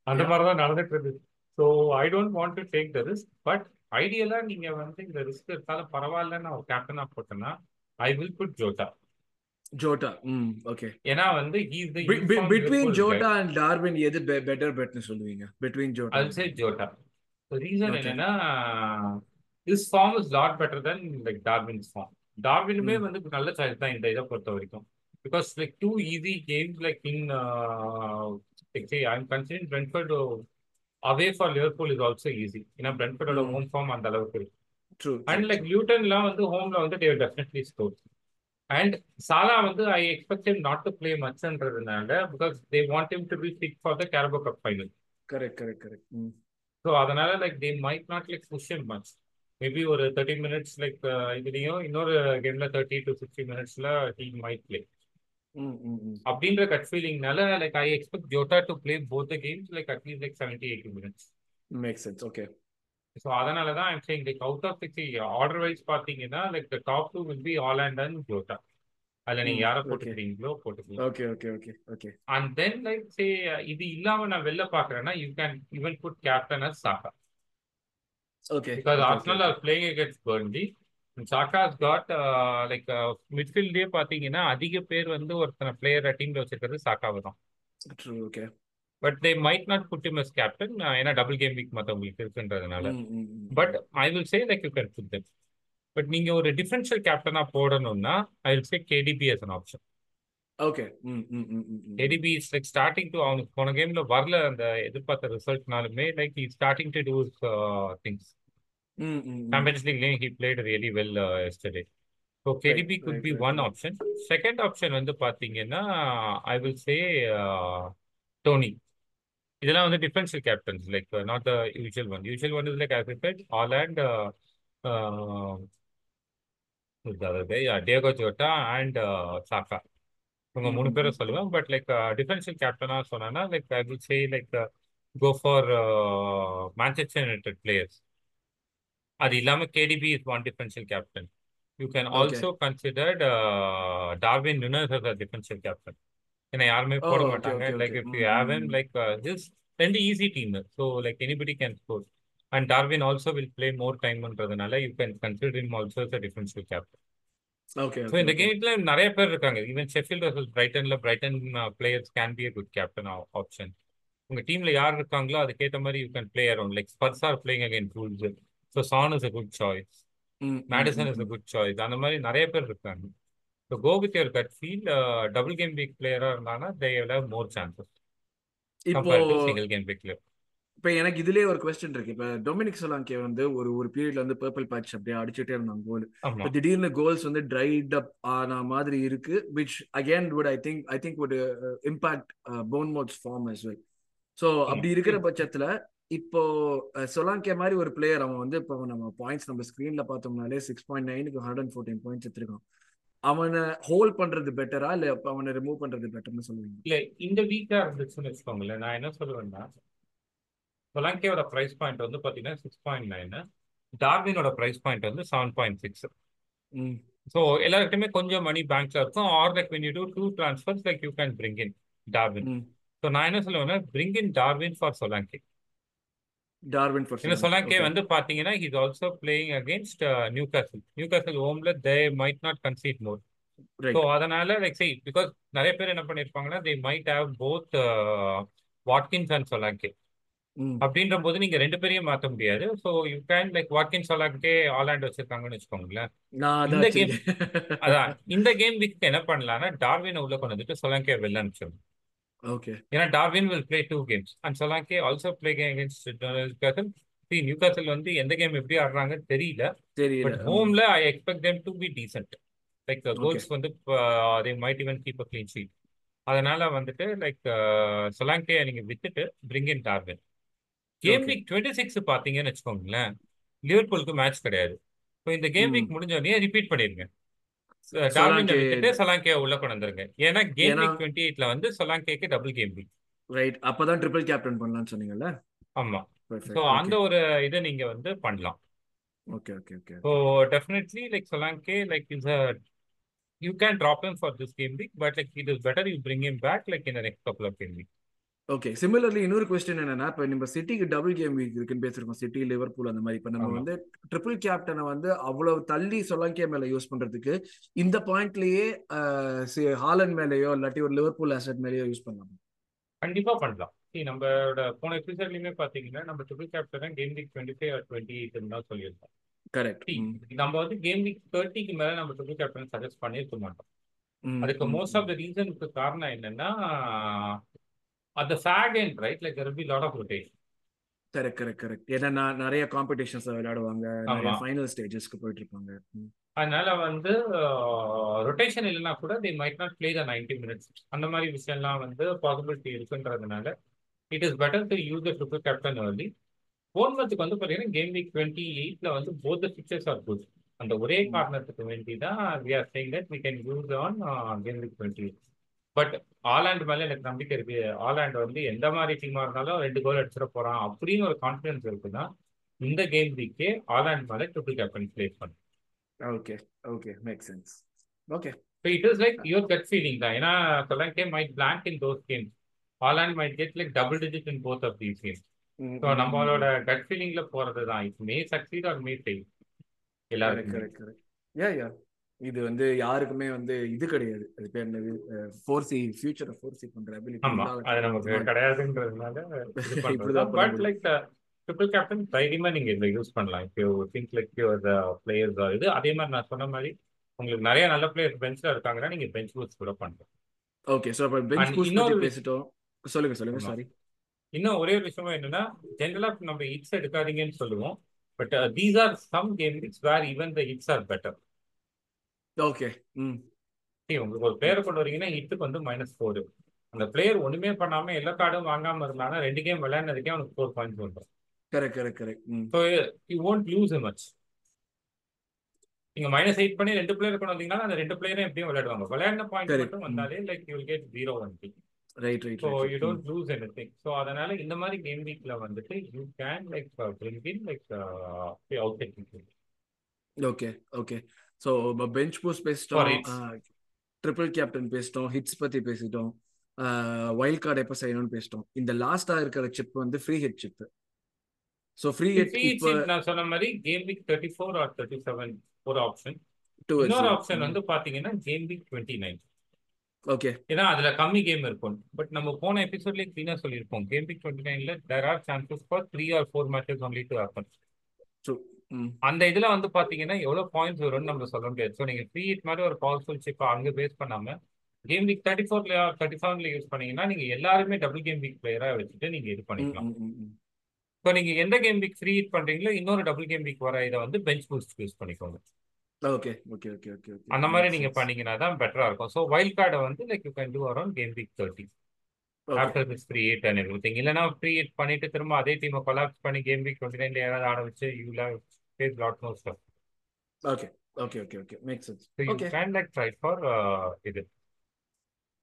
அந்த மாதிரி தான் நடந்துட்டு இருக்கு. So I don't want to take the risk but ஐடியலா நீங்க வந்து இந்த ரிஸ்க் எடுத்தாலும் பரவாயில்லன்னு நான் ஒரு கேப்டனா போட்டேன்னா I will put Jota Jota hmm okay ஏன்னா வந்து the uniform between Jota and Darwin எது பெட்டர் பெட்னு சொல்லுவீங்க? Between Jota say Jota. The reason okay என்னன்னா his form is lot better than like Darwin's form. டார்வினுமே வந்து நல்ல சாய்ஸ் தான் இந்த இதை பொறுத்த வரைக்கும் because like two easy games like in I'm considering Brentford away for Liverpool is also easy ஏன்னா பிரென்ஃபர்டோட ஹோம் ஃபார்ம் அந்த அளவுக்கு இருக்கு. ட்ரூ அண்ட் லைக் நியூட்டன்லாம் வந்து ஹோம்ல வந்து they definitely score and Salah வந்து I expect him not to play மச்ன்றதுனால because they want him to be fit for the Carabao Cup final correct correct correct so அதனால like they might not like push him much maybe ஒரு தேர்ட்டி மினிட்ஸ் லைக் இதுலேயும் இன்னொரு கேம்ல தேர்ட்டி டு சிக்ஸ்டி மினிட்ஸ்ல டீ மைட் பிளே அப்படின்ற gut ஃபீலிங்னால like I expect Jota to play both games like at least like seventy eighty minutes make sense okay so அதனால தான் I'm saying like out of six order wise பார்த்தீங்கன்னா like the top two will be all and and Jota அதில் நீங்கள் ம் யாரை போட்டுக்கிறீங்களோ போட்டுக்கலாம். Okay okay okay okay and then like say இது இல்லாம நான் வெளில பாக்குறேன்னா you can even put captain as Saka okay because Arsenal are playing against Burnley Saka's got like மிட்ஃபீல்டே பாத்தீங்கன்னா அதிக பேர் வந்து ஒருத்தனை பிளேயர் டீம்ல வச்சிருக்கிறது சாக்காவை தான். Okay but they might not put him as captain ஏன்னா டபுள் கேம் வீக் மற்றவங்களுக்கு இருக்குன்றதுனால. But I will say like you can put them but நீங்க ஒரு டிஃபரன்ஷியல் கேப்டனா போடணும்னா I will say KDB as an option okay KDB is like starting to அவனுக்கு போன கேம்ல வரல அந்த எதிர்பார்த்த ரிசல்ட்னாலுமே like he starting to do things hmm hmm Champions லீக்லயும் he played really well yesterday so KDB could be one option second option வந்து பார்த்தீங்கன்னா ஐ வில் சே டோனி இதெல்லாம் வந்து differential captains like not the usual one usual one is like Salah and Diogo Jota and Saka இவங்க ம் மூணு ம் பேரை ம் சொல்லுவேன். பட் லைக் டிஃபென்சிவ் கேப்டனா சொன்னா like I will say like go for Manchester United players அது இல்லாம KDB is one defensive captain you can also considered Darwin Nunez as a defensive captain ஏன்னா யாருமே ஓ போட மாட்டாங்க. Like if you have him like this ரெண்டு easy team so like anybody can score and Darwin also will play more டைம்ன்றதுனால you can consider him also as a defensive captain okay so இந்த கேம்ல நிறைய பேர் இருக்காங்க. Even Sheffield versus பிரைட்டன்ல Brighton players can be a good captain option உங்க டீம்ல யார் இருக்காங்களோ அதுக்கேற்ற மாதிரி you can play around like Spurs are playing again rules so Son is a good choice Maddison is a good choice அந்த மாதிரி நிறைய பேர் இருக்காங்க. So go with your gut feel double game week பிளேயராக இருந்தாங்கன்னா தே ஹேவ் மோர் சான்சஸ் இப்போ சிங்கிள் கேம் வீக் பிளேயர் இப்போ எனக்கு இதுலயே ஒரு கொஸ்டின் இருக்கு. இப்போ டொமினிக் சொலாங்கே வந்து ஒரு ஒரு பீரியட்ல வந்து பர்பிள் பேட்ச் அப்படியே அடிச்சுட்டே இருந்தாங்க கோல் இப்போ திடீர்னு கோல்ஸ் வந்து ட்ரைட் அப் ஆன மாதிரி இருக்கு which again would I think I think would impact Bournemouth's form as well. So அப்படி இருக்கிற பட்சத்துல இப்போ சொலாங்கே மாதிரி ஒரு பிளேயர் அவன் வந்து இப்போ நம்ம பாயிண்ட்ஸ் நம்ம ஸ்க்ரீன்ல பார்த்தோம்னாலே சிக்ஸ் பாயிண்ட் நைனுக்கு ஹண்ட்ரட் அண்ட் ஃபோர்டீன் பாயிண்ட்ஸ் எடுத்திருக்கான். அவனை ஹோல்ட் பண்றது பெட்டரா இல்ல அவனை ரிமூவ் பண்றது பெட்டர்னு சொல்லுவீங்க இல்ல இந்த வீக்கா இருந்துச்சுன்னு வச்சுக்கோங்களேன். நான் என்ன சொல்லுவேன்னா சொலாங்கேயோட பிரைஸ் பாயிண்ட் வந்து பாத்தீங்கன்னா சிக்ஸ் பாயிண்ட் நைன் டார்வினோட பிரைஸ் பாயிண்ட் வந்து செவன் பாயிண்ட் சிக்ஸ் ஸோ எல்லாருக்குமே கொஞ்சம் மணி பேங்க்ல இருக்கும். Or like when you do two transfers like you can bring in Darwin so நான் என்ன சொல்லுவேன்னா bring in Darwin for Solanke Darwin ஏன்னா சொலாங்கே வந்து பாத்தீங்கன்னா he's also playing against Newcastle Newcastle ஹோம்ல they might not concede more so right அதனால லைக் சரி பிகாஸ் நிறைய பேர் என்ன பண்ணிருப்பாங்கன்னா they might have both Watkins and Solanke அப்படின்ற போது நீங்க ரெண்டு பேரையும் மாத்த முடியாது. So you can like Watkins Solanke Haaland வச்சிருக்காங்கன்னு வச்சுக்கோங்களேன். இந்த கேம் அதான் இந்த கேம் வீக் என்ன பண்ணலாம்னா டார்வினை உள்ள கொண்டு வந்துட்டு சொலாங்கே வெளில அனுப்பிச்சிடும் ஓகே ஏன்னா Darwin will play two games and Solanke also play against Newcastle C Newcastle வந்து எந்த கேம் எப்படி ஆடுறாங்கன்னு தெரியல. தெரியல. பட் ஹோம்ல I expect them to be decent like goals வந்து they might even keep a clean sheet அதனால வந்துட்டு லைக் சொலாங்கே நீங்க வித்துட்டு bring in Darwin game week twenty six பார்த்தீங்கன்னு வச்சுக்கோங்களேன். லிவர்பூலுக்கு மேட்ச் கிடையாது. ஸோ இந்த கேம் வீக் முடிஞ்ச உடனே ரிப்பீட் பண்ணிருங்க சொலாங்கே உள்ள கொண்டு வந்துருங்க ஏன்னா கேம் டுவெண்ட்டி எயிட்ல வந்து சொலாங்கேக்கு டபுள் கேம் வீக். ரைட். அப்பதான் ட்ரிபிள் கேப்டன் பண்ணலாம்னு சொன்னீங்கல்ல? ஆமா. பெர்ஃபெக்ட் அந்த ஒரு இதை நீங்க வந்து பண்ணலாம். Okay okay okay okay definitely like Solanke like is a you can drop him for this game week but like it is better you bring him back like in next couple of game week okay similarly இன்னொரு கொஸ்டின் என்னன்னா இப்போ நம்ம சிட்டிக்கு டபுள் கேம் வீக் இருக்குன்னு பேசிருக்கோம். சிட்டி லிவர்பூல் அந்த மாதிரி. இப்போ நம்ம வந்து ட்ரிபிள் கேப்டனை வந்து அவ்வளவு தள்ளி சொலாங்கே மேல யூஸ் பண்றதுக்கு இந்த பாயிண்ட்லயே ஹாலண்ட் மேலேயோ இல்லாட்டி ஒரு லிவர்பூல் அசட் மேலேயோ யூஸ் பண்ணலாம். கண்டிப்பா பண்ணலாம். நம்மளோட போன எபிசோட்லயுமே பாத்தீங்கன்னா நம்ம ட்ரிபிள் கேப்டனை game week twenty five twenty eight தான் சொல்லியிருந்தோம். கரெக்ட் நம்ம வந்து கேம் வீக் தேர்ட்டிக்கு மேல நம்ம ட்ரிபிள் கேப்டன் சஜஸ்ட் பண்ணிருக்க மாட்டோம். அதுக்கு மோஸ்ட் ஆஃப் த ரீசனுக்கு காரணம் என்னன்னா அந்த fake and right like there be lot of rotation correct correct correct ஏன்னா நிறைய காம்படிஷன்ஸ் விளையாடுவாங்க. நிறைய ஃபைனல் ஸ்டேஜஸ்க்கு போயிட்டு இருப்பாங்க. அதனால வந்து ரொட்டேஷன் இல்லைன்னா கூட they might not play the ninety minutes அந்த மாதிரி விஷயம்லாம் வந்து பாசிபிலிட்டி இருக்குன்றதுனால it is better to use the triple captain early போன்மத்துக்கு வந்து பார்த்தீங்கன்னா கேம் வீக் டுவெண்ட்டி எயிட்ல வந்து both the fixtures are good அந்த ஒரே காரணத்துக்கு வேண்டி தான் we are saying that we can use on game week twenty but Haaland மேலே எனக்கு நம்பிக்கை இருக்கு. ஆலாண்ட் வந்து எந்த மாதிரி டீமா இருந்தாலும் ரெண்டு கோல் அடிச்சிட போறான் அப்படின்னு ஒரு கான்ஃபிடன்ஸ் இருக்குன்னா இந்த கேம் வீக்கே ஆலாண்ட் மேலே ட்ரிபிள் கேப்டன் பிளேஸ் பண்ணு. Okay okay make sense okay So it is like your gut feeling தான். ஏன்னா Solanke might blank in those games. Haaland might get like double digit in both of these games. So நம்மளோட கட் ஃபீலிங்ல போறது தான் it may succeed or may fail எல்லாருக்கும். கரெக்ட் கரெக்ட் யா யா இது வந்து யாருக்குமே வந்து இது கிடையாது. அது பேர் என்னது? ஃபோர் சி ஃபியூச்சரை ஃபோர் சி பண்ற லைக் ட்ரிபிள் கேப்டன் தைரியமா நீங்க இதை யூஸ் பண்ணலாம். இப்போ திங்க் லைக் யுவர் பிளேயர்ஸ் இது அதே மாதிரி நான் சொன்ன மாதிரி உங்களுக்கு நிறைய நல்ல பிளேயர்ஸ் பெஞ்ச்ல இருக்காங்கன்னா நீங்க பெஞ்ச் பூஸ்ட் கூட பண்ணலாம். ஓகே சோ அப்ப பெஞ்ச் பூஸ்ட் பத்தி பேசிட்டோம். சொல்லுங்க சொல்லுங்க சாரி இன்னும் ஒரே ஒரு விஷயம் என்னன்னா ஜென்ரலா நம்ம ஹிட்ஸ் எடுக்காதீங்கன்னு சொல்லுவோம். But these are some game hits where even the hits are better okay ம். உங்களுக்கு ஒரு பிளேயர் கொண்டு வரீங்கன்னா ஹிட்டுக்கு வந்து மைனஸ் ஃபோர் அந்த பிளேயர் ஒண்ணுமே பண்ணாம எல்லா கார்டும் வாங்காம இருந்தானா ரெண்டு கேம் விளையாடுறதுக்கே அவனுக்கு ஃபோர் பாயிண்ட்ஸ் வந்துடும் correct correct correct so you won't lose much நீங்க மைனஸ் எயிட் பண்ணி ரெண்டு பிளேயர் கொண்டு வந்தீங்கன்னா அந்த ரெண்டு பிளேயரும் எப்படியும் விளையாடுவாங்க. விளையாடின பாயிண்ட் மட்டும் வந்தாலே like you get zero one right right so you don't lose anything so அதனால இந்த மாதிரி கேம் வீக்ல வந்துட்டு you can like bring in like out okay okay so bench boost பேசிட்டோம் ட்ரிபிள் கேப்டன் பேசிட்டோம் ஹிட்ஸ் பத்தி பேசிட்டோம். வைல்ட் கார்டு எப்போ செய்யணும்னு பேசிட்டோம். இந்த லாஸ்டா இருக்கிற சிப் வந்து free hit chip so free hit இப்போ நான் சொன்ன மாதிரி game week thirty four or thirty seven ஒரு ஆப்ஷன் இன்னொரு ஆப்ஷன் வந்து பாத்தீங்கன்னா game week twenty nine okay ஏன்னா அதுல கம்மி கேம் இருக்கும். பட் நம்ம போன எபிசோட்லயே கிளீனா சொல்லியிருப்போம். கேம் வீக் டுவெண்ட்டி நைன்ல there are chances for three or four matches only to happen அந்த இதுல வந்து பாத்தீங்கன்னா எவ்வளவு பாயிண்ட்ஸ் வரும்னு நம்ம சொல்ல முடியாது. ஸோ நீங்க ஃப்ரீ ஹிட் மாதிரி ஒரு பவர்ஃபுல் சிப் அங்க பேஸ் பண்ணாம கேம் வீக் தேர்ட்டி ஃபோர்ல தேர்ட்டி செவன்ல யூஸ் பண்ணீங்கன்னா நீங்க எல்லாருமே டபுள் கேம் வீக் பிளேயரா வச்சுட்டு நீங்க இது பண்ணிக்கலாம். இப்போ நீங்க எந்த கேம் வீக் ஃப்ரீ ஹிட் பண்றீங்களோ இன்னொரு டபுள் கேம் வீக் வர இதை வந்து பெஞ்ச் பூஸ்ட் யூஸ் பண்ணிக்கோங்க. ஓகே ஓகே ஓகே ஓகே அந்த மாதிரி நீங்க பண்ணீங்கன்னா தான் பெட்டரா இருக்கும். ஸோ வைல்ட் கார்டை வந்து like you can do around game week thirty after this free hit and everything இல்லைனா ஃப்ரீ ஹிட் பண்ணிட்டு திரும்ப அதே டீமை கொலாப்ஸ் பண்ணி கேம் வீக் டுவெண்ட்டி நைன்ல யாராவது ஆட வச்சு you leave face lot more stuff okay okay okay okay make sense so you can like try for இது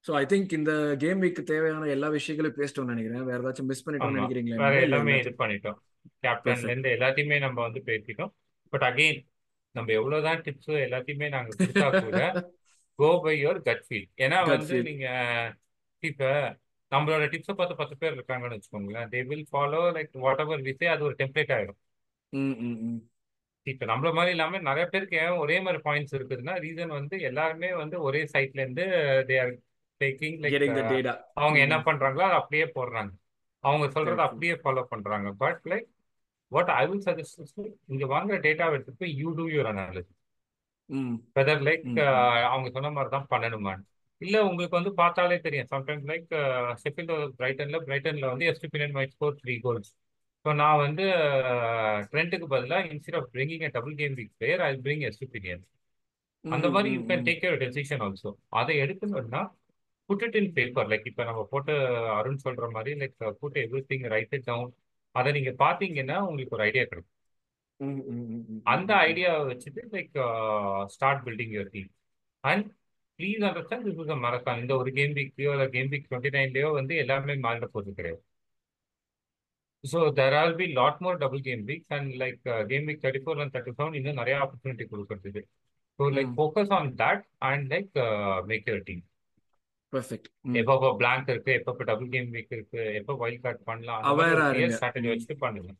ஸோ ஐ திங்க் இந்த கேம் வீக் தேவையான எல்லா விஷயங்களும் பேசிட்டோம்னு நினைக்கிறேன். வேற ஏதாச்சும் மிஸ் பண்ணிட்டோம்னு நினைக்கிறீங்களா வேற எல்லாமே இது பண்ணிட்டோம். கேப்டன்ல இருந்து எல்லாத்தையுமே நம்ம வந்து பேசிட்டோம். பட் அகெயின் நம்ம எவ்வளவுதான் டிப்ஸ் எல்லாத்தையுமே நாங்க கொடுத்தா கூட go by your gut feel ஏன்னா வந்து நீங்க இப்ப நம்மளோட டிப்ஸை பார்த்து பத்து பேர் இருக்காங்கன்னு வச்சுக்கோங்களேன். They will follow like whatever we say அது ஒரு டெம்ப்ளேட் ஆயிடும். இப்ப நம்மள மாதிரி இல்லாம நிறைய பேருக்கு ஏன் ஒரே மாதிரி பாயிண்ட்ஸ் இருக்குதுன்னா ரீசன் வந்து எல்லாருமே வந்து ஒரே சைட்ல இருந்து தே ஆர் டேக்கிங் லைக் அவங்க என்ன பண்றாங்களோ அதை அப்படியே போடுறாங்க. அவங்க சொல்றதை அப்படியே ஃபாலோ பண்றாங்க. But like what I will suggest இங்க வாங்குற டேட்டாவை எடுத்துட்டு போய் you do your analysis whether like அவங்க சொன்ன மாதிரி தான் பண்ணணுமான்னு இல்ல உங்களுக்கு வந்து பார்த்தாலே தெரியும். சம்டைம்ஸ் லைக் செகண்ட் பிரைட்டன்ல பிரைட்டன்ல வந்து Estupinan may score three goals so நான் வந்து ட்ரெண்டுக்கு பதிலாக instead of bringing a double game week player I bring Estupinan அந்த மாதிரி you can take your decision also அதை எடுக்கணும்னா put it in paper like இப்போ நம்ம போட்டு அருண் சொல்ற மாதிரி like put everything write it down அதை நீங்க பாத்தீங்கன்னா உங்களுக்கு ஒரு ஐடியா கிடைக்கும். அந்த ஐடியாவை வச்சுட்டு like start building your team and please understand this is a marathon இந்த ஒரு கேம் வீக்லயோ இல்லை கேம் வீக் டுவெண்ட்டி நைன்லயோ வந்து எல்லாமே மாறிட போகிறது கிடையாது. So there all be lot more double game weeks and like game week thirty four and thirty seven இன்னும் நிறைய ஆப்பர்ச்சுனிட்டி கொடுக்கறதுக்கு so like focus on that and like make your team perfect எப்பப்போ பிளாங்க் இருக்கு எப்பப்போ டபுள் கேம் வீக் இருக்கு எப்போ வைல்ட் கார்டு பண்ணலாம் அவேரா ஸ்ட்ராட்டஜி வச்சுட்டு பண்ணுங்க.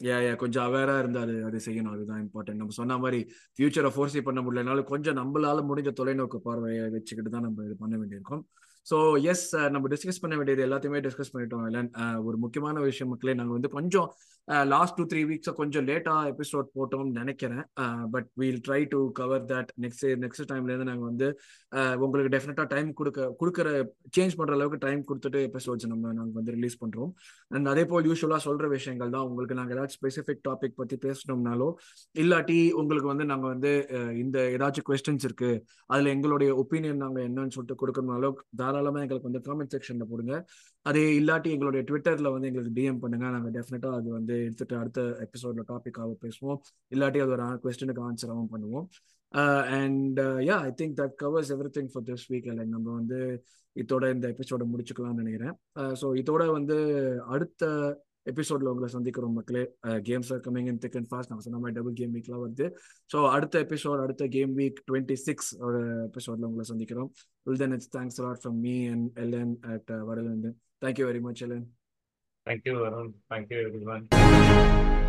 யா யா கொஞ்சம் அவேரா இருந்தா அது அது செய்யணும். அதுதான் இம்பார்ட்டன்ட் நம்ம சொன்ன மாதிரி ஃபியூச்சரை ஃபோர்ஸி பண்ண முடியலனாலும் கொஞ்சம் நம்மளால முடிஞ்ச தொலைநோக்கு பார்வையை வச்சுக்கிட்டு தான் நம்ம இது பண்ண வேண்டியிருக்கோம். ஸோ எஸ் நம்ம டிஸ்கஸ் பண்ண வேண்டியது எல்லாத்தையுமே டிஸ்கஸ் பண்ணிட்டோம் இல்லை ஒரு முக்கியமான விஷயம் மக்களே நாங்கள் வந்து கொஞ்சம் லாஸ்ட் டூ த்ரீ வீக்ஸை கொஞ்சம் லேட்டாக எபிசோட் போட்டோம்னு நினைக்கிறேன். But we'll try to cover that next next டைம்ல இருந்து நாங்கள் வந்து uh, உங்களுக்கு டெஃபினட்டாக டைம் கொடுக்க கொடுக்குற சேஞ்ச் பண்ணுற அளவுக்கு டைம் கொடுத்துட்டு எபிசோட்ஸ் நம்ம நாங்கள் வந்து ரிலீஸ் பண்ணுறோம் அண்ட் அதே போல் யூஸ்வலாக சொல்கிற விஷயங்கள் தான். உங்களுக்கு நாங்கள் ஏதாச்சும் ஸ்பெசிஃபிக் டாபிக் பற்றி பேசணும்னாலோ இல்லாட்டி உங்களுக்கு வந்து நாங்கள் வந்து uh, இந்த ஏதாச்சும் கொஸ்டின்ஸ் இருக்குது அதில் எங்களுடைய ஒப்பீனியன் நாங்கள் என்னன்னு சொல்லிட்டு கொடுக்கணும்னாலோ தாராளமாக எங்களுக்கு வந்து காமெண்ட் செக்ஷனில் போடுங்க. அதே இல்லாட்டி எங்களுடைய ட்விட்டரில் வந்து எங்களுக்கு டிஎம் பண்ணுங்க. நாங்கள் டெஃபினட்டாக அது வந்து எடுத்துட்டு அடுத்த எபிசோட்ல டாபிக்காக பேசுவோம். இல்லாட்டி அது ஒரு கொஸ்டினுக்கு ஆன்சராகவும் பண்ணுவோம். And yeah I think that covers everything for this week இல்லை நம்ம வந்து இதோட இந்த எபிசோட முடிச்சுக்கலாம்னு நினைக்கிறேன். ஸோ இதோட வந்து அடுத்த எபிசோட்ல உங்களை சந்திக்கிறோம் மக்களே. Games are coming in thick and fast நான் சொன்ன மாதிரி டபுள் கேம் வீக்லாம் வருது. ஸோ அடுத்த எபிசோட் அடுத்த கேம் வீக் டுவெண்ட்டி சிக்ஸ் ஒரு எபிசோட்ல உங்களை சந்திக்கிறோம். Well then it's thanks lot from me and LN அட் வடலந்து thank you very much LN Thank you, Varun. Thank you, everyone.